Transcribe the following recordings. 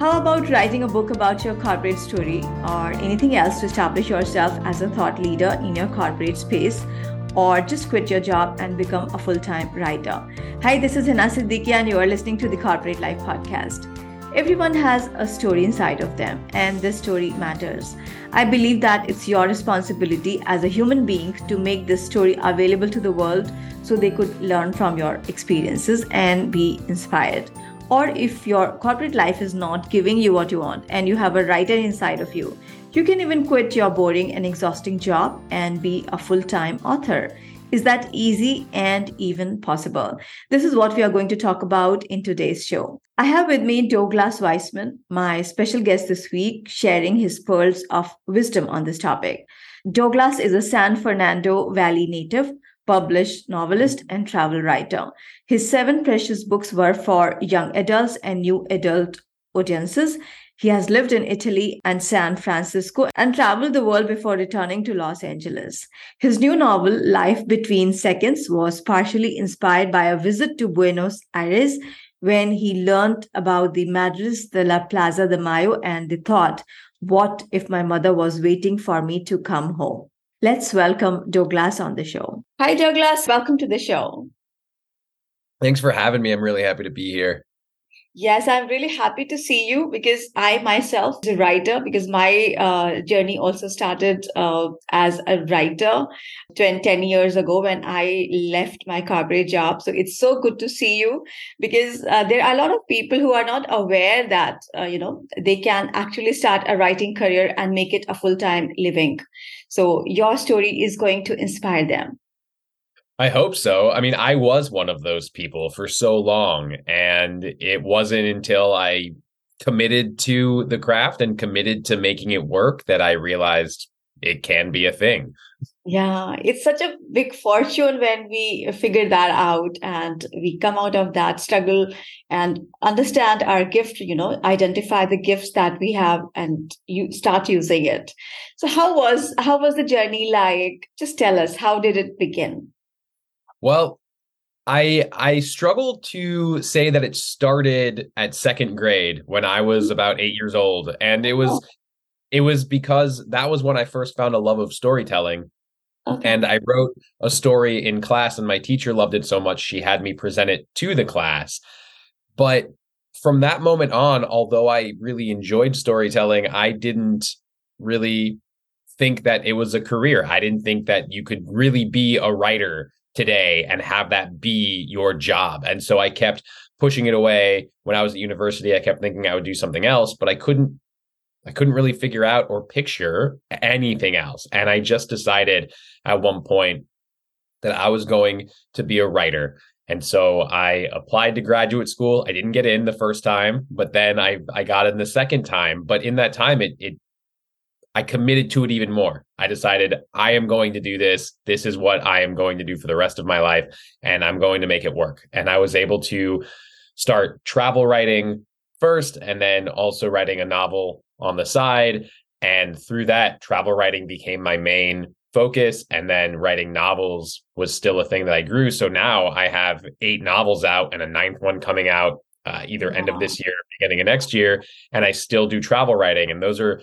How about writing a book about your corporate story or anything else to establish yourself as a thought leader in your corporate space? Or just quit your job and become a full time writer. Hi, this is Hina Siddiqui, and you are listening to the Corporate Life Podcast. Everyone has a story inside of them, and this story matters. I believe that it's your responsibility as a human being to make this story available to the world so they could learn from your experiences and be inspired or if your corporate life is not giving you what you want and you have a writer inside of you, you can even quit your boring and exhausting job and be a full time author. Is that easy and even possible? This is what we are going to talk about in today's show. I have with me Douglas Weissman, my special guest this week, sharing his pearls of wisdom on this topic. Douglas is a San Fernando Valley native published novelist and travel writer. His seven precious books were for young adults and new adult audiences. He has lived in Italy and San Francisco and traveled the world before returning to Los Angeles. His new novel, Life Between Seconds, was partially inspired by a visit to Buenos Aires when he learned about the Madres de la Plaza de Mayo and the thought, what if my mother was waiting for me to come home? Let's welcome Douglas on the show. Hi, Douglas. Welcome to the show. Thanks for having me. I'm really happy to be here. Yes, I'm really happy to see you because I myself is a writer because my uh, journey also started uh, as a writer 10, 10 years ago when I left my corporate job. So it's so good to see you because uh, there are a lot of people who are not aware that, uh, you know, they can actually start a writing career and make it a full-time living. So your story is going to inspire them. I hope so. I mean, I was one of those people for so long, and it wasn't until I committed to the craft and committed to making it work that I realized it can be a thing. Yeah, it's such a big fortune when we figure that out and we come out of that struggle and understand our gift, you know, identify the gifts that we have and you start using it. So how was how was the journey like? Just tell us how did it begin? Well, I I struggle to say that it started at second grade when I was mm-hmm. about 8 years old and it was oh. It was because that was when I first found a love of storytelling. Okay. And I wrote a story in class and my teacher loved it so much she had me present it to the class. But from that moment on, although I really enjoyed storytelling, I didn't really think that it was a career. I didn't think that you could really be a writer today and have that be your job. And so I kept pushing it away. When I was at university, I kept thinking I would do something else, but I couldn't I couldn't really figure out or picture anything else. And I just decided at one point that I was going to be a writer. And so I applied to graduate school. I didn't get in the first time, but then I I got in the second time. But in that time it it I committed to it even more. I decided I am going to do this. This is what I am going to do for the rest of my life, and I'm going to make it work. And I was able to start travel writing first, and then also writing a novel on the side. And through that, travel writing became my main focus. And then writing novels was still a thing that I grew. So now I have eight novels out and a ninth one coming out uh, either end of this year, beginning of next year. And I still do travel writing. And those are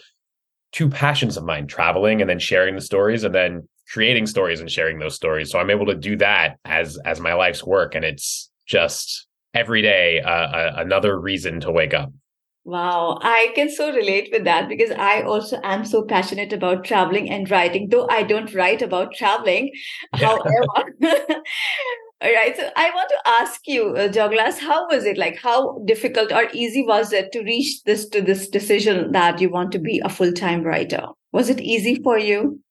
two passions of mine traveling and then sharing the stories and then creating stories and sharing those stories so i'm able to do that as as my life's work and it's just every day uh, uh, another reason to wake up Wow, I can so relate with that because I also am so passionate about traveling and writing, though I don't write about traveling. However, All right. So I want to ask you, uh, Douglas, how was it like? How difficult or easy was it to reach this to this decision that you want to be a full time writer? Was it easy for you?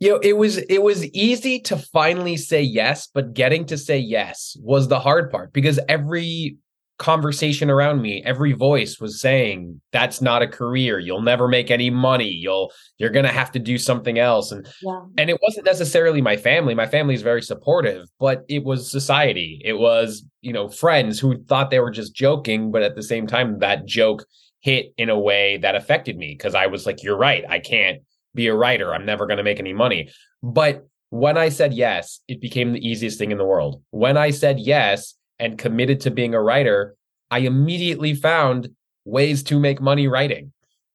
You know, it was it was easy to finally say yes, but getting to say yes was the hard part because every conversation around me every voice was saying that's not a career. You'll never make any money. You'll you're going to have to do something else. And yeah. and it wasn't necessarily my family. My family is very supportive but it was society. It was you know friends who thought they were just joking but at the same time that joke hit in a way that affected me because I was like you're right. I can't be a writer. I'm never going to make any money. But when I said yes it became the easiest thing in the world. When I said yes and committed to being a writer, I immediately found ways to make money writing.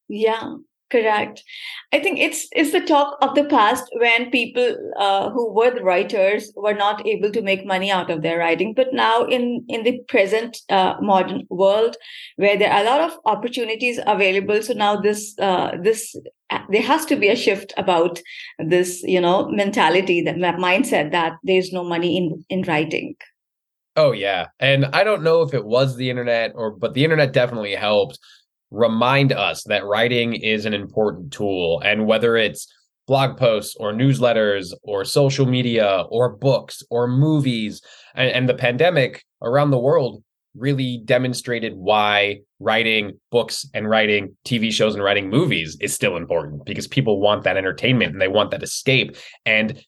Yeah, correct. I think it's it's the talk of the past when people uh, who were the writers were not able to make money out of their writing. But now in in the present uh, modern world, where there are a lot of opportunities available, so now this uh, this there has to be a shift about this you know mentality that mindset that there's no money in in writing Oh yeah. And I don't know if it was the internet or but the internet definitely helped remind us that writing is an important tool and whether it's blog posts or newsletters or social media or books or movies and, and the pandemic around the world really demonstrated why writing books and writing TV shows and writing movies is still important because people want that entertainment and they want that escape and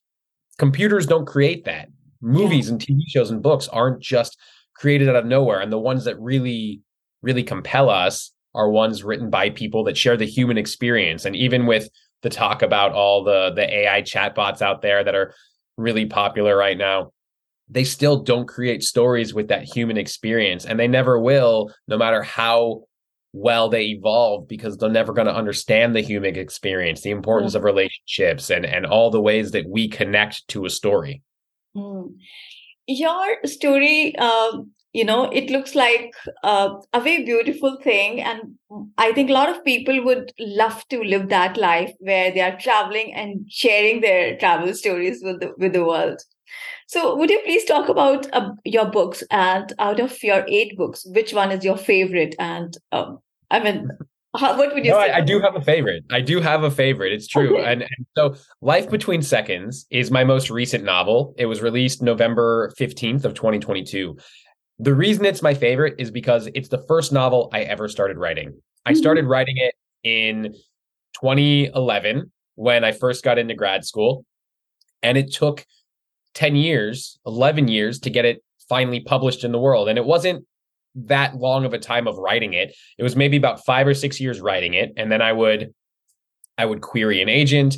computers don't create that movies and TV shows and books aren't just created out of nowhere. And the ones that really, really compel us are ones written by people that share the human experience. And even with the talk about all the the AI chatbots out there that are really popular right now, they still don't create stories with that human experience. And they never will, no matter how well they evolve because they're never going to understand the human experience the importance of relationships and and all the ways that we connect to a story Mm. Your story, uh, you know, it looks like uh, a very beautiful thing. And I think a lot of people would love to live that life where they are traveling and sharing their travel stories with the, with the world. So, would you please talk about uh, your books? And out of your eight books, which one is your favorite? And um, I mean, what would you no, say? I, I, do have a favorite. I do have a favorite. It's true. Okay. And, and, so Life Between Seconds is my most recent novel. It was released November 15th of 2022. The reason it's my favorite is because it's the first novel I ever started writing. I mm-hmm. started writing it in 2011 when I first got into grad school. And it took 10 years, 11 years to get it finally published in the world. And it wasn't that long of a time of writing it. It was maybe about five or six years writing it. And then I would I would query an agent.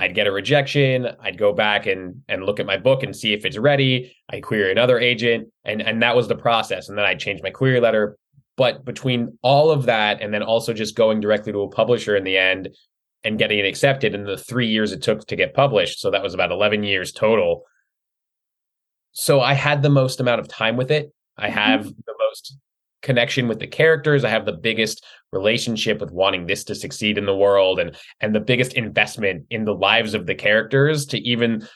I'd get a rejection. I'd go back and and look at my book and see if it's ready. I'd query another agent, and and that was the process. And then I'd change my query letter. But between all of that, and then also just going directly to a publisher in the end and getting it accepted, in the three years it took to get published, so that was about eleven years total. So I had the most amount of time with it. I mm-hmm. have the most connection with the characters. I have the biggest relationship with wanting this to succeed in the world and and the biggest investment in the lives of the characters to even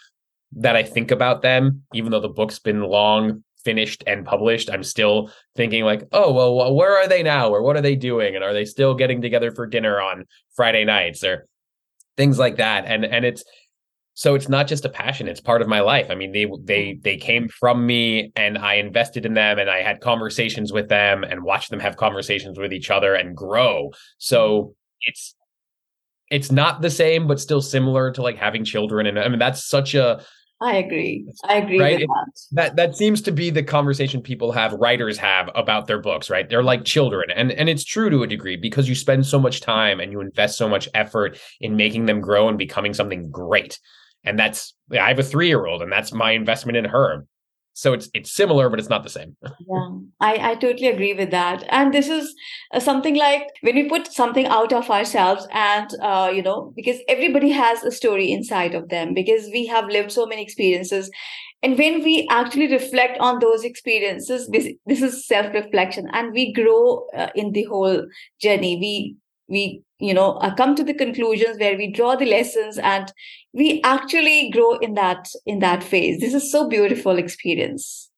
that I think about them, even though the book's been long finished and published, I'm still thinking like, oh well, where are they now, or what are they doing, and are they still getting together for dinner on Friday nights, or things like that. And and it's so it's not just a passion it's part of my life i mean they they mm-hmm. they came from me and i invested in them and i had conversations with them and watched them have conversations with each other and grow so mm-hmm. it's it's not the same but still similar to like having children and i mean that's such a I agree. I agree right? with that. That that seems to be the conversation people have, writers have about their books, right? They're like children. And and it's true to a degree because you spend so much time and you invest so much effort in making them grow and becoming something great and that's i have a three-year-old and that's my investment in her. So it's it's similar but it's not the same. Yeah i i totally agree with that. And this is uh, something like when we put something out of ourselves and uh, you know because everybody has a story inside of them because we have lived so many experiences. And when we actually reflect on those experiences this, this is self reflection and we grow uh, in the whole journey. We we you know uh, come to the conclusions where we draw the lessons and we actually grow in that in that phase this is so beautiful experience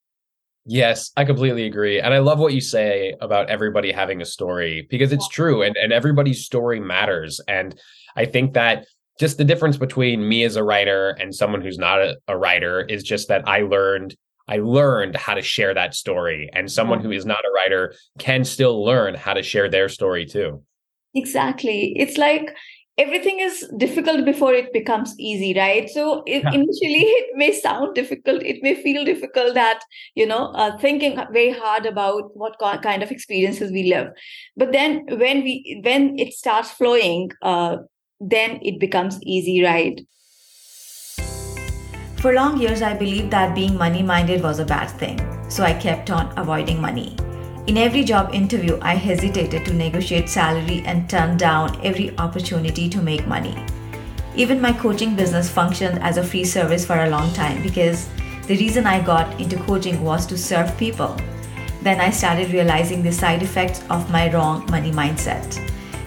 yes i completely agree and i love what you say about everybody having a story because it's true and, and everybody's story matters and i think that just the difference between me as a writer and someone who's not a, a writer is just that i learned I learned how to share that story. And someone who is not a writer can still learn how to share their story too. Exactly. It's like everything is difficult before it becomes easy right? So it, yeah. initially it may sound difficult. It may feel difficult that you know uh, thinking very hard about what kind of experiences we live. But then when we when it starts flowing uh, then it becomes easy right? For long years i believed that being money minded was a bad thing. So i kept on avoiding money in every job interview, I hesitated to negotiate salary and turned down every opportunity to make money. Even my coaching business functioned as a free service for a long time because the reason I got into coaching was to serve people. Then I started realizing the side effects of my wrong money mindset.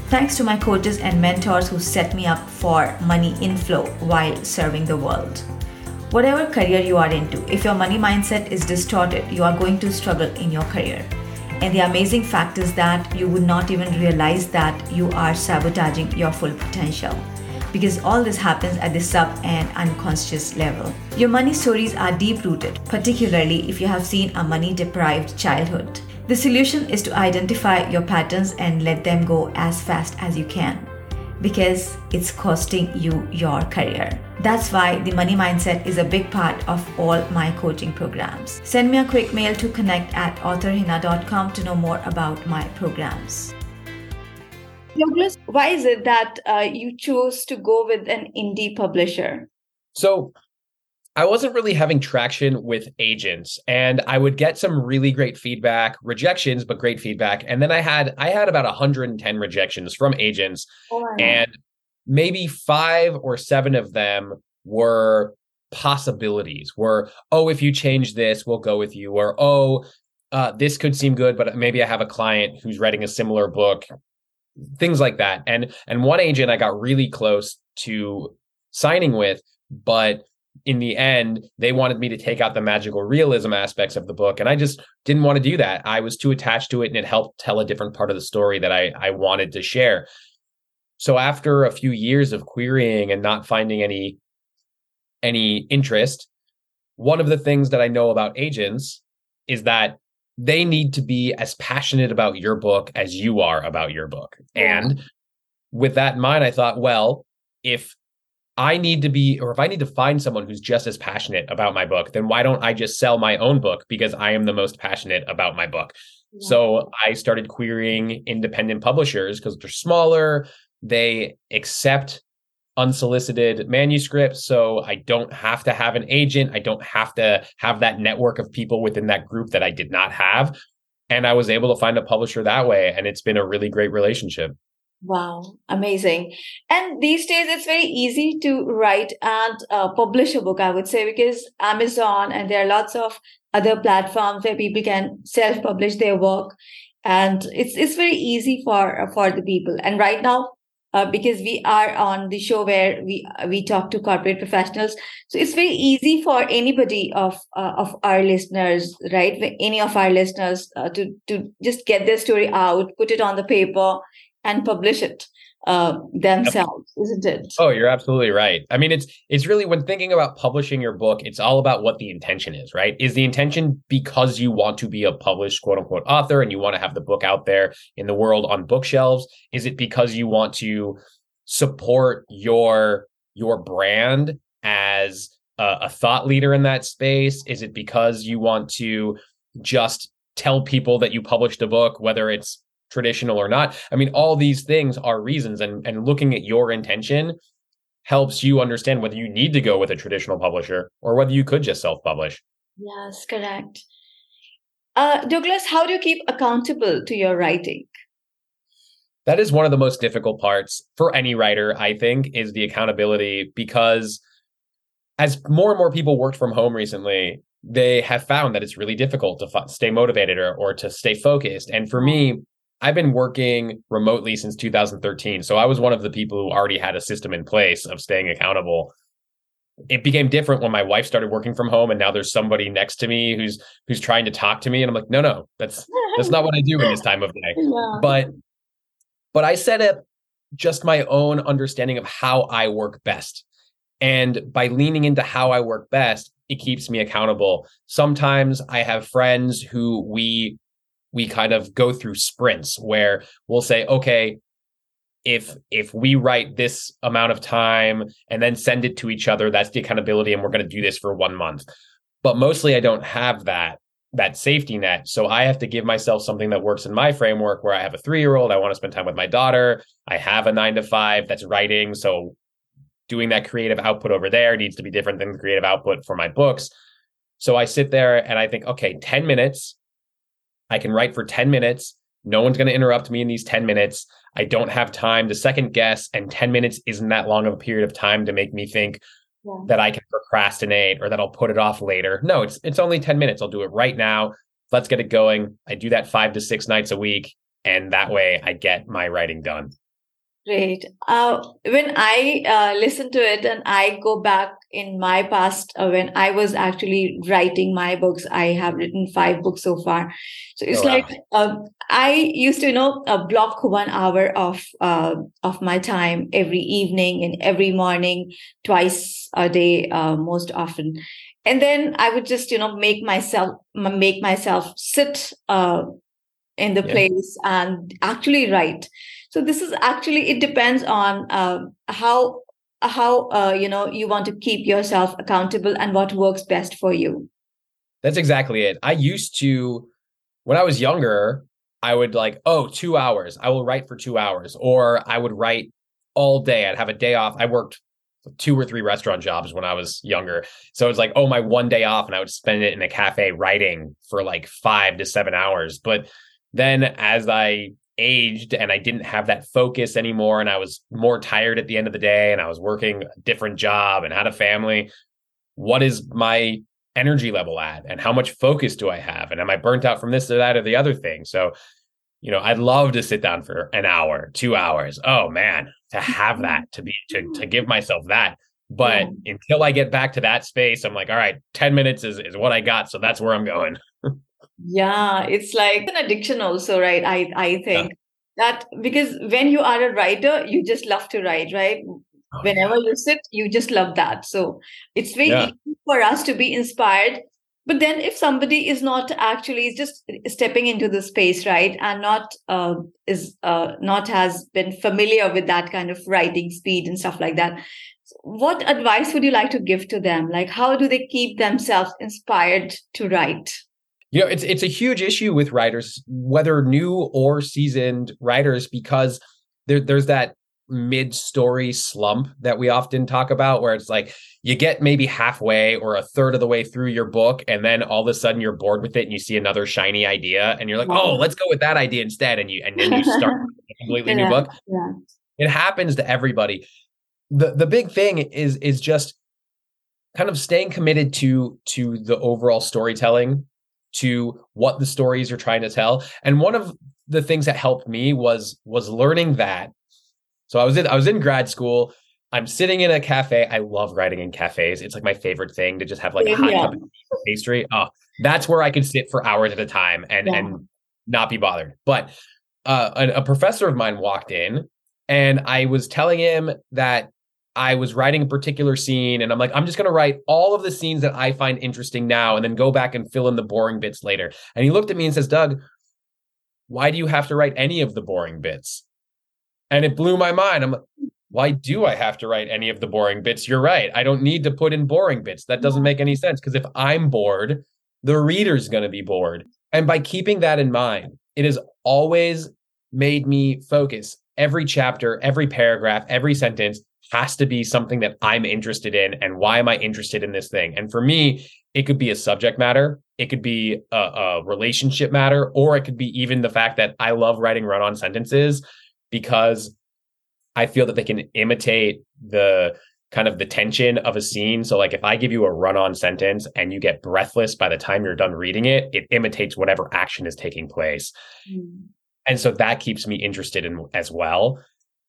Thanks to my coaches and mentors who set me up for money inflow while serving the world. Whatever career you are into, if your money mindset is distorted, you are going to struggle in your career. And the amazing fact is that you would not even realize that you are sabotaging your full potential because all this happens at the sub and unconscious level. Your money stories are deep rooted, particularly if you have seen a money deprived childhood. The solution is to identify your patterns and let them go as fast as you can because it's costing you your career. That's why the money mindset is a big part of all my coaching programs. Send me a quick mail to connect at authorhina.com to know more about my programs. Douglas, why is it that uh, you chose to go with an indie publisher? So, I wasn't really having traction with agents and I would get some really great feedback, rejections, but great feedback. And then I had I had about 110 rejections from agents oh, and maybe 5 or 7 of them were possibilities. Were oh if you change this, we'll go with you or oh uh, this could seem good, but maybe I have a client who's writing a similar book, things like that. And and one agent I got really close to signing with, but in the end, they wanted me to take out the magical realism aspects of the book. And I just didn't want to do that. I was too attached to it and it helped tell a different part of the story that I, I wanted to share. So after a few years of querying and not finding any any interest, one of the things that I know about agents is that they need to be as passionate about your book as you are about your book. And with that in mind, I thought, well, if I need to be, or if I need to find someone who's just as passionate about my book, then why don't I just sell my own book because I am the most passionate about my book? Yeah. So I started querying independent publishers because they're smaller, they accept unsolicited manuscripts. So I don't have to have an agent. I don't have to have that network of people within that group that I did not have. And I was able to find a publisher that way. And it's been a really great relationship. Wow, amazing. And these days it's very easy to write and uh, publish a book, I would say, because Amazon and there are lots of other platforms where people can self publish their work. And it's it's very easy for for the people. And right now, uh, because we are on the show where we we talk to corporate professionals, so it's very easy for anybody of uh, of our listeners, right? Any of our listeners uh, to to just get their story out, put it on the paper, and publish it uh, themselves, isn't it? Oh, you're absolutely right. I mean, it's it's really when thinking about publishing your book, it's all about what the intention is, right? Is the intention because you want to be a published quote unquote author and you want to have the book out there in the world on bookshelves? Is it because you want to support your your brand as a, a thought leader in that space? Is it because you want to just tell people that you published a book, whether it's traditional or not. I mean, all these things are reasons, and and looking at your intention helps you understand whether you need to go with a traditional publisher or whether you could just self-publish. Yes, correct. Uh, Douglas, how do you keep accountable to your writing? That is one of the most difficult parts for any writer, I think, is the accountability because as more and more people worked from home recently, they have found that it's really difficult to f- stay motivated or, or to stay focused. And for me, I've been working remotely since 2013. So I was one of the people who already had a system in place of staying accountable. It became different when my wife started working from home and now there's somebody next to me who's who's trying to talk to me and I'm like, "No, no. That's that's not what I do in this time of day." Yeah. But but I set up just my own understanding of how I work best. And by leaning into how I work best, it keeps me accountable. Sometimes I have friends who we we kind of go through sprints where we'll say, okay, if if we write this amount of time and then send it to each other, that's the accountability, and we're going to do this for one month. But mostly, I don't have that that safety net. So I have to give myself something that works in my framework where I have a three year old. I want to spend time with my daughter. I have a nine to five that's writing. So doing that creative output over there needs to be different than the creative output for my books. So I sit there and I think, okay, 10 minutes. I can write for 10 minutes. No one's going to interrupt me in these 10 minutes. I don't have time to second guess. And 10 minutes isn't that long of a period of time to make me think yeah. that I can procrastinate or that I'll put it off later. No, it's it's only 10 minutes. I'll do it right now. Let's get it going. I do that five to six nights a week. And that way I get my writing done. Great. Uh, when I uh, listen to it and I go back in my past, uh, when I was actually writing my books, I have written five books so far. So it's oh, wow. like uh, I used to, you know, uh, block one hour of uh, of my time every evening and every morning, twice a day, most often, and then I would just, you know, make myself make myself sit in the yeah. place and actually write so this is actually it depends on uh, how how uh, you know you want to keep yourself accountable and what works best for you. That's exactly it. I used to when i was younger i would like oh two hours. I will write for two hours. Or i would write all day. I'd have a day off. I worked two or three restaurant jobs when i was younger. So it's like oh my one day off and i would spend it in a cafe writing for like five to seven hours. But then as i aged and I didn't have that focus anymore. And I was more tired at the end of the day and I was working a different job and had a family. What is my energy level at? And how much focus do I have? And am I burnt out from this or that or the other thing? So, you know, I'd love to sit down for an hour, two hours. Oh man, to have that, to be to to mm-hmm. give myself that. But yeah. until I get back to that space, I'm like, all right, 10 minutes is, is what I got. So that's where I'm going. Yeah, it's like an addiction also, right? I I think yeah. that because when you are a writer, you just love to write, right? Oh, Whenever yeah. you sit, you just love that. So it's very yeah. easy for us to be inspired. But then if somebody is not actually just stepping into the space, right, and not uh, is uh, not has been familiar with that kind of writing speed and stuff like that, what advice would you like to give to them? Like, how do they keep themselves inspired to write? You know, it's it's a huge issue with writers, whether new or seasoned writers, because there, there's that mid-story slump that we often talk about, where it's like you get maybe halfway or a third of the way through your book, and then all of a sudden you're bored with it, and you see another shiny idea, and you're like, "Oh, let's go with that idea instead," and you and then you start a completely yeah, new book. Yeah. It happens to everybody. the The big thing is is just kind of staying committed to to the overall storytelling to what the stories you're trying to tell. And one of the things that helped me was was learning that. So I was in I was in grad school. I'm sitting in a cafe. I love writing in cafes. It's like my favorite thing to just have like a hot yeah. cup of pastry. Oh, that's where I could sit for hours at a time and yeah. and not be bothered. But uh, a, a professor of mine walked in, and I was telling him that I was writing a particular scene and I'm like, I'm just going to write all of the scenes that I find interesting now and then go back and fill in the boring bits later. And he looked at me and says, Doug, why do you have to write any of the boring bits? And it blew my mind. I'm like, why do I have to write any of the boring bits? You're right. I don't need to put in boring bits. That doesn't make any sense because if I'm bored, the reader's going to be bored. And by keeping that in mind, it has always made me focus every chapter, every paragraph, every sentence has to be something that I'm interested in. And why am I interested in this thing? And for me, it could be a subject matter, it could be a, a relationship matter, or it could be even the fact that I love writing run on sentences because I feel that they can imitate the kind of the tension of a scene. So, like if I give you a run on sentence and you get breathless by the time you're done reading it, it imitates whatever action is taking place. Mm. And so that keeps me interested in as well.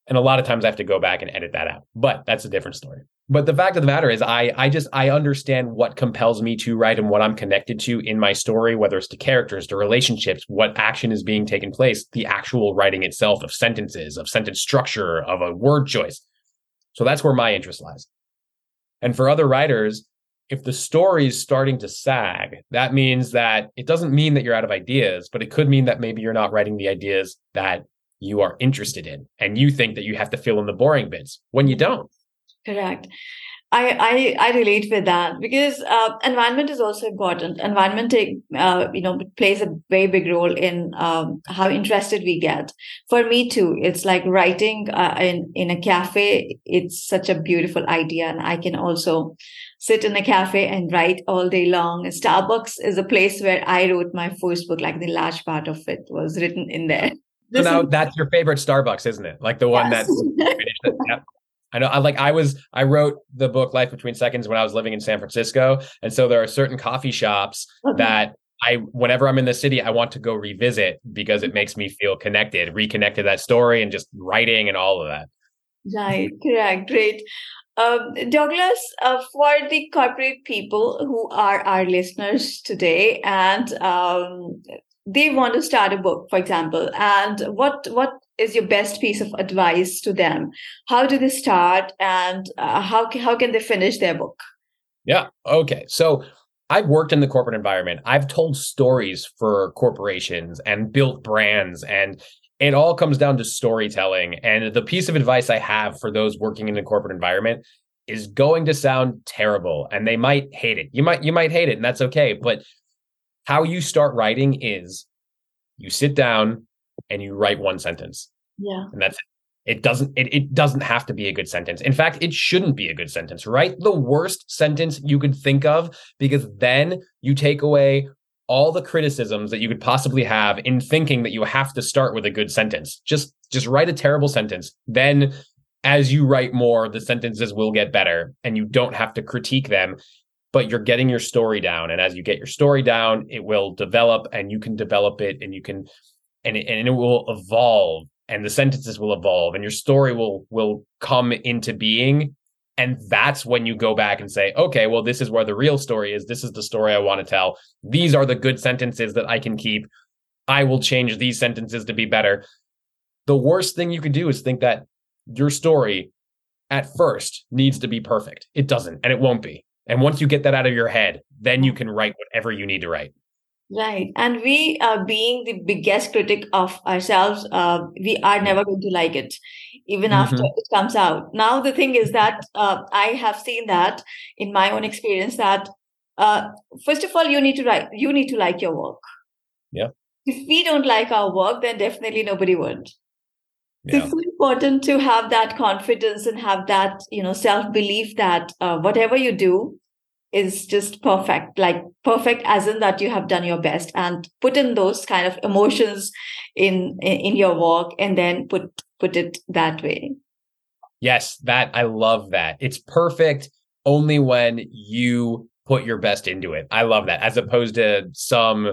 And a lot of times I have to go back and edit that out. But that's a different story. But the fact of the matter is I I just I understand what compels me to write and what I'm connected to in my story, whether it's to characters, to relationships, what action is being taken place, the actual writing itself of sentences, of sentence structure, of a word choice. So that's where my interest lies. And for other writers, if the story is starting to sag, that means that it doesn't mean that you're out of ideas, but it could mean that maybe you're not writing the ideas that you are interested in. And you think that you have to fill in the boring bits when you don't. Correct. I, I, I relate with that because uh, environment is also important. Environment, take, uh, you know, plays a very big role in um, how interested we get. For me too, it's like writing uh, in in a cafe. It's such a beautiful idea, and I can also sit in a cafe and write all day long. Starbucks is a place where I wrote my first book. Like the large part of it was written in there. So now that's your favorite Starbucks, isn't it? Like the one yes. that. I know I like I was I wrote the book Life Between Seconds when I was living in San Francisco. And so there are certain coffee shops that I whenever I'm in the city, I want to go revisit because it makes me feel connected, reconnected to that story and just writing and all of that. Right, correct, great. Um, Douglas, uh, for the corporate people who are our listeners today, and um, they want to start a book, for example, and what what is your best piece of advice to them? How do they start, and uh, how how can they finish their book? Yeah. Okay. So I've worked in the corporate environment. I've told stories for corporations and built brands and it all comes down to storytelling. And the piece of advice I have for those working in the corporate environment is going to sound terrible and they might hate it. You might you might hate it and that's okay, but how you start writing is you sit down and you write one sentence. Yeah. And that's it. It doesn't it, it doesn't have to be a good sentence. In fact, it shouldn't be a good sentence. Write the worst sentence you could think of because then you take away all the criticisms that you could possibly have in thinking that you have to start with a good sentence. Just just write a terrible sentence. Then as you write more, the sentences will get better and you don't have to critique them but you're getting your story down. And as you get your story down it will develop and you can develop it and you can and it, and it will evolve and the sentences will evolve and your story will will come into being. And that's when you go back and say okay well this is where the real story is. This is the story i want to tell. These are the good sentences that i can keep. I will change these sentences to be better. The worst thing you can do is think that your story at first needs to be perfect. It doesn't and it won't be and once you get that out of your head, then you can write whatever you need to write. Right. And we, uh, being the biggest critic of ourselves, uh, we are never going to like it, even mm-hmm. after it comes out. Now, the thing is that uh, I have seen that in my own experience that, uh, first of all, you need to write, you need to like your work. Yeah. If we don't like our work, then definitely nobody would. Yeah. It's so important to have that confidence and have that, you know, self belief that uh, whatever you do is just perfect, like perfect as in that you have done your best and put in those kind of emotions in, in, in your work and then put, put it that way. Yes, that I love that. It's perfect only when you put your best into it. I love that as opposed to some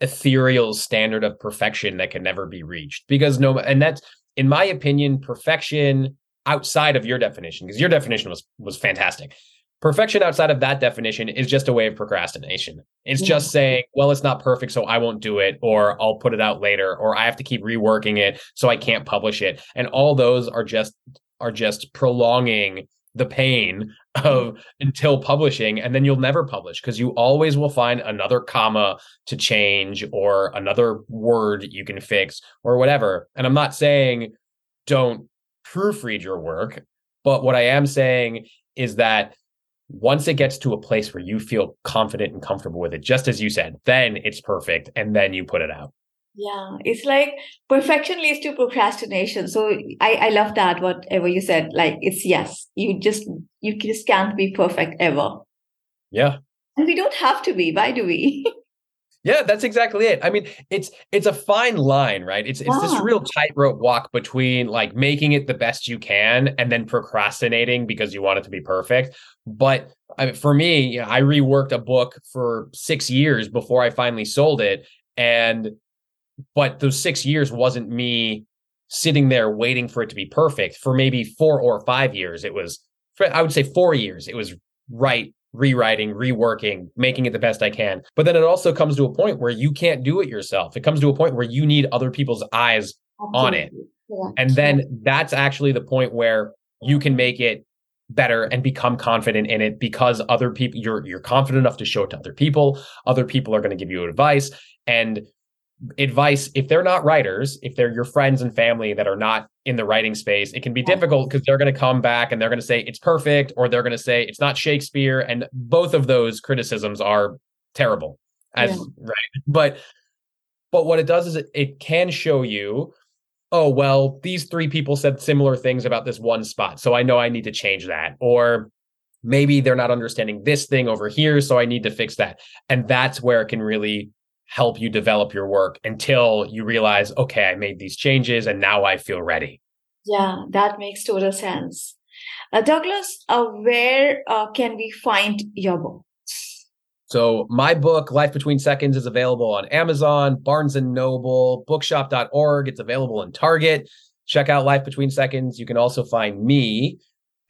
ethereal standard of perfection that can never be reached because no and that's in my opinion, perfection outside of your definition, because your definition was was fantastic. Perfection outside of that definition is just a way of procrastination. It's yeah. just saying, well, it's not perfect, so I won't do it, or I'll put it out later, or I have to keep reworking it, so I can't publish it. And all those are just are just prolonging the pain of until publishing and then you'll never publish because you always will find another comma to change or another word you can fix or whatever. And i'm not saying don't proofread your work but what i am saying is that once it gets to a place where you feel confident and comfortable with it just as you said then it's perfect and then you put it out yeah, it's like perfection leads to procrastination. So I, I love that, whatever you said. Like it's yes, you just you just can't be perfect ever. Yeah. And we don't have to be. Why do we? yeah, that's exactly it. I mean, it's it's a fine line, right? It's it's this real tightrope walk between like making it the best you can and then procrastinating because you want it to be perfect. But I mean, for me, I reworked a book for six years before I finally sold it. And but those six years wasn't me sitting there waiting for it to be perfect. For maybe four or five years, it was, I would say four years, it was right, rewriting, reworking, making it the best I can. But then it also comes to a point where you can't do it yourself. It comes to a point where you need other people's eyes Absolutely. on it. Yeah. And then that's actually the point where you can make it better and become confident in it because other people you're you're confident enough to show it to other people other people are going to give you advice and advice if they're not writers if they're your friends and family that are not in the writing space it can be difficult because they're going to come back and they're going to say it's perfect or they're going to say it's not shakespeare and both of those criticisms are terrible as yeah. right but but what it does is it, it can show you oh well these three people said similar things about this one spot so i know i need to change that or maybe they're not understanding this thing over here so i need to fix that and that's where it can really help you develop your work until you realize, okay, I made these changes and now I feel ready. Yeah, that makes total sense. Uh, Douglas, uh, where uh, can we find your book? So my book, Life Between Seconds, is available on Amazon, Barnes and Noble, bookshop.org. It's available in Target. Check out Life Between Seconds. You can also find me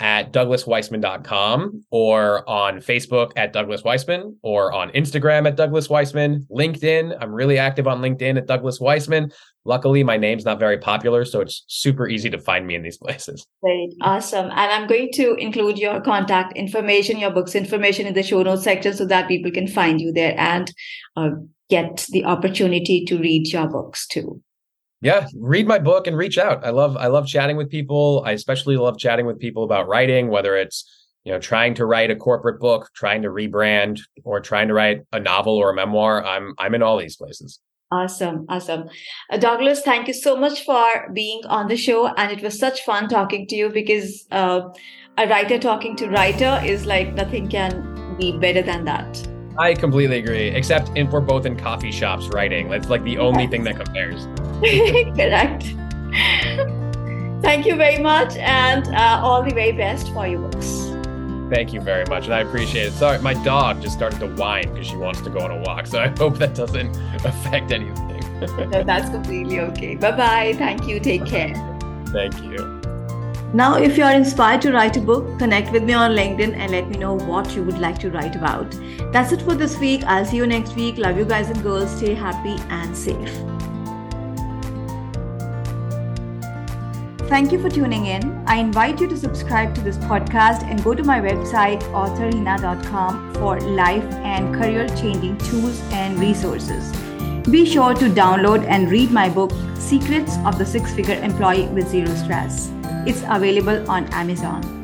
at douglasweissman.com or on Facebook at Douglas Weissman or on Instagram at Douglas Weissman, LinkedIn. I'm really active on LinkedIn at Douglas Weissman. Luckily, my name's not very popular, so it's super easy to find me in these places. Great. Awesome. And I'm going to include your contact information, your books information in the show notes section so that people can find you there and uh, get the opportunity to read your books too yeah read my book and reach out. I love i love chatting with people. I especially love chatting with people about writing whether it's you know trying to write a corporate book trying to rebrand or trying to write a novel or a memoir. I'm i'm in all these places. Awesome awesome. Uh, douglas thank you so much for being on the show and it was such fun talking to you because uh, a writer talking to writer is like nothing can be better than that I completely agree. Except if we're both in coffee shops writing, that's like the only yes. thing that compares. Correct. Thank you very much, and uh, all the very best for your books. Thank you very much, and I appreciate it. Sorry, my dog just started to whine because she wants to go on a walk, so I hope that doesn't affect anything. no, that's completely okay. Bye bye. Thank you. Take care. Thank you. Now, if you are inspired to write a book, connect with me on LinkedIn and let me know what you would like to write about. That's it for this week. I'll see you next week. Love you guys and girls. Stay happy and safe. Thank you for tuning in. I invite you to subscribe to this podcast and go to my website, authorhina.com, for life and career changing tools and resources. Be sure to download and read my book, Secrets of the Six Figure Employee with Zero Stress. It's available on Amazon.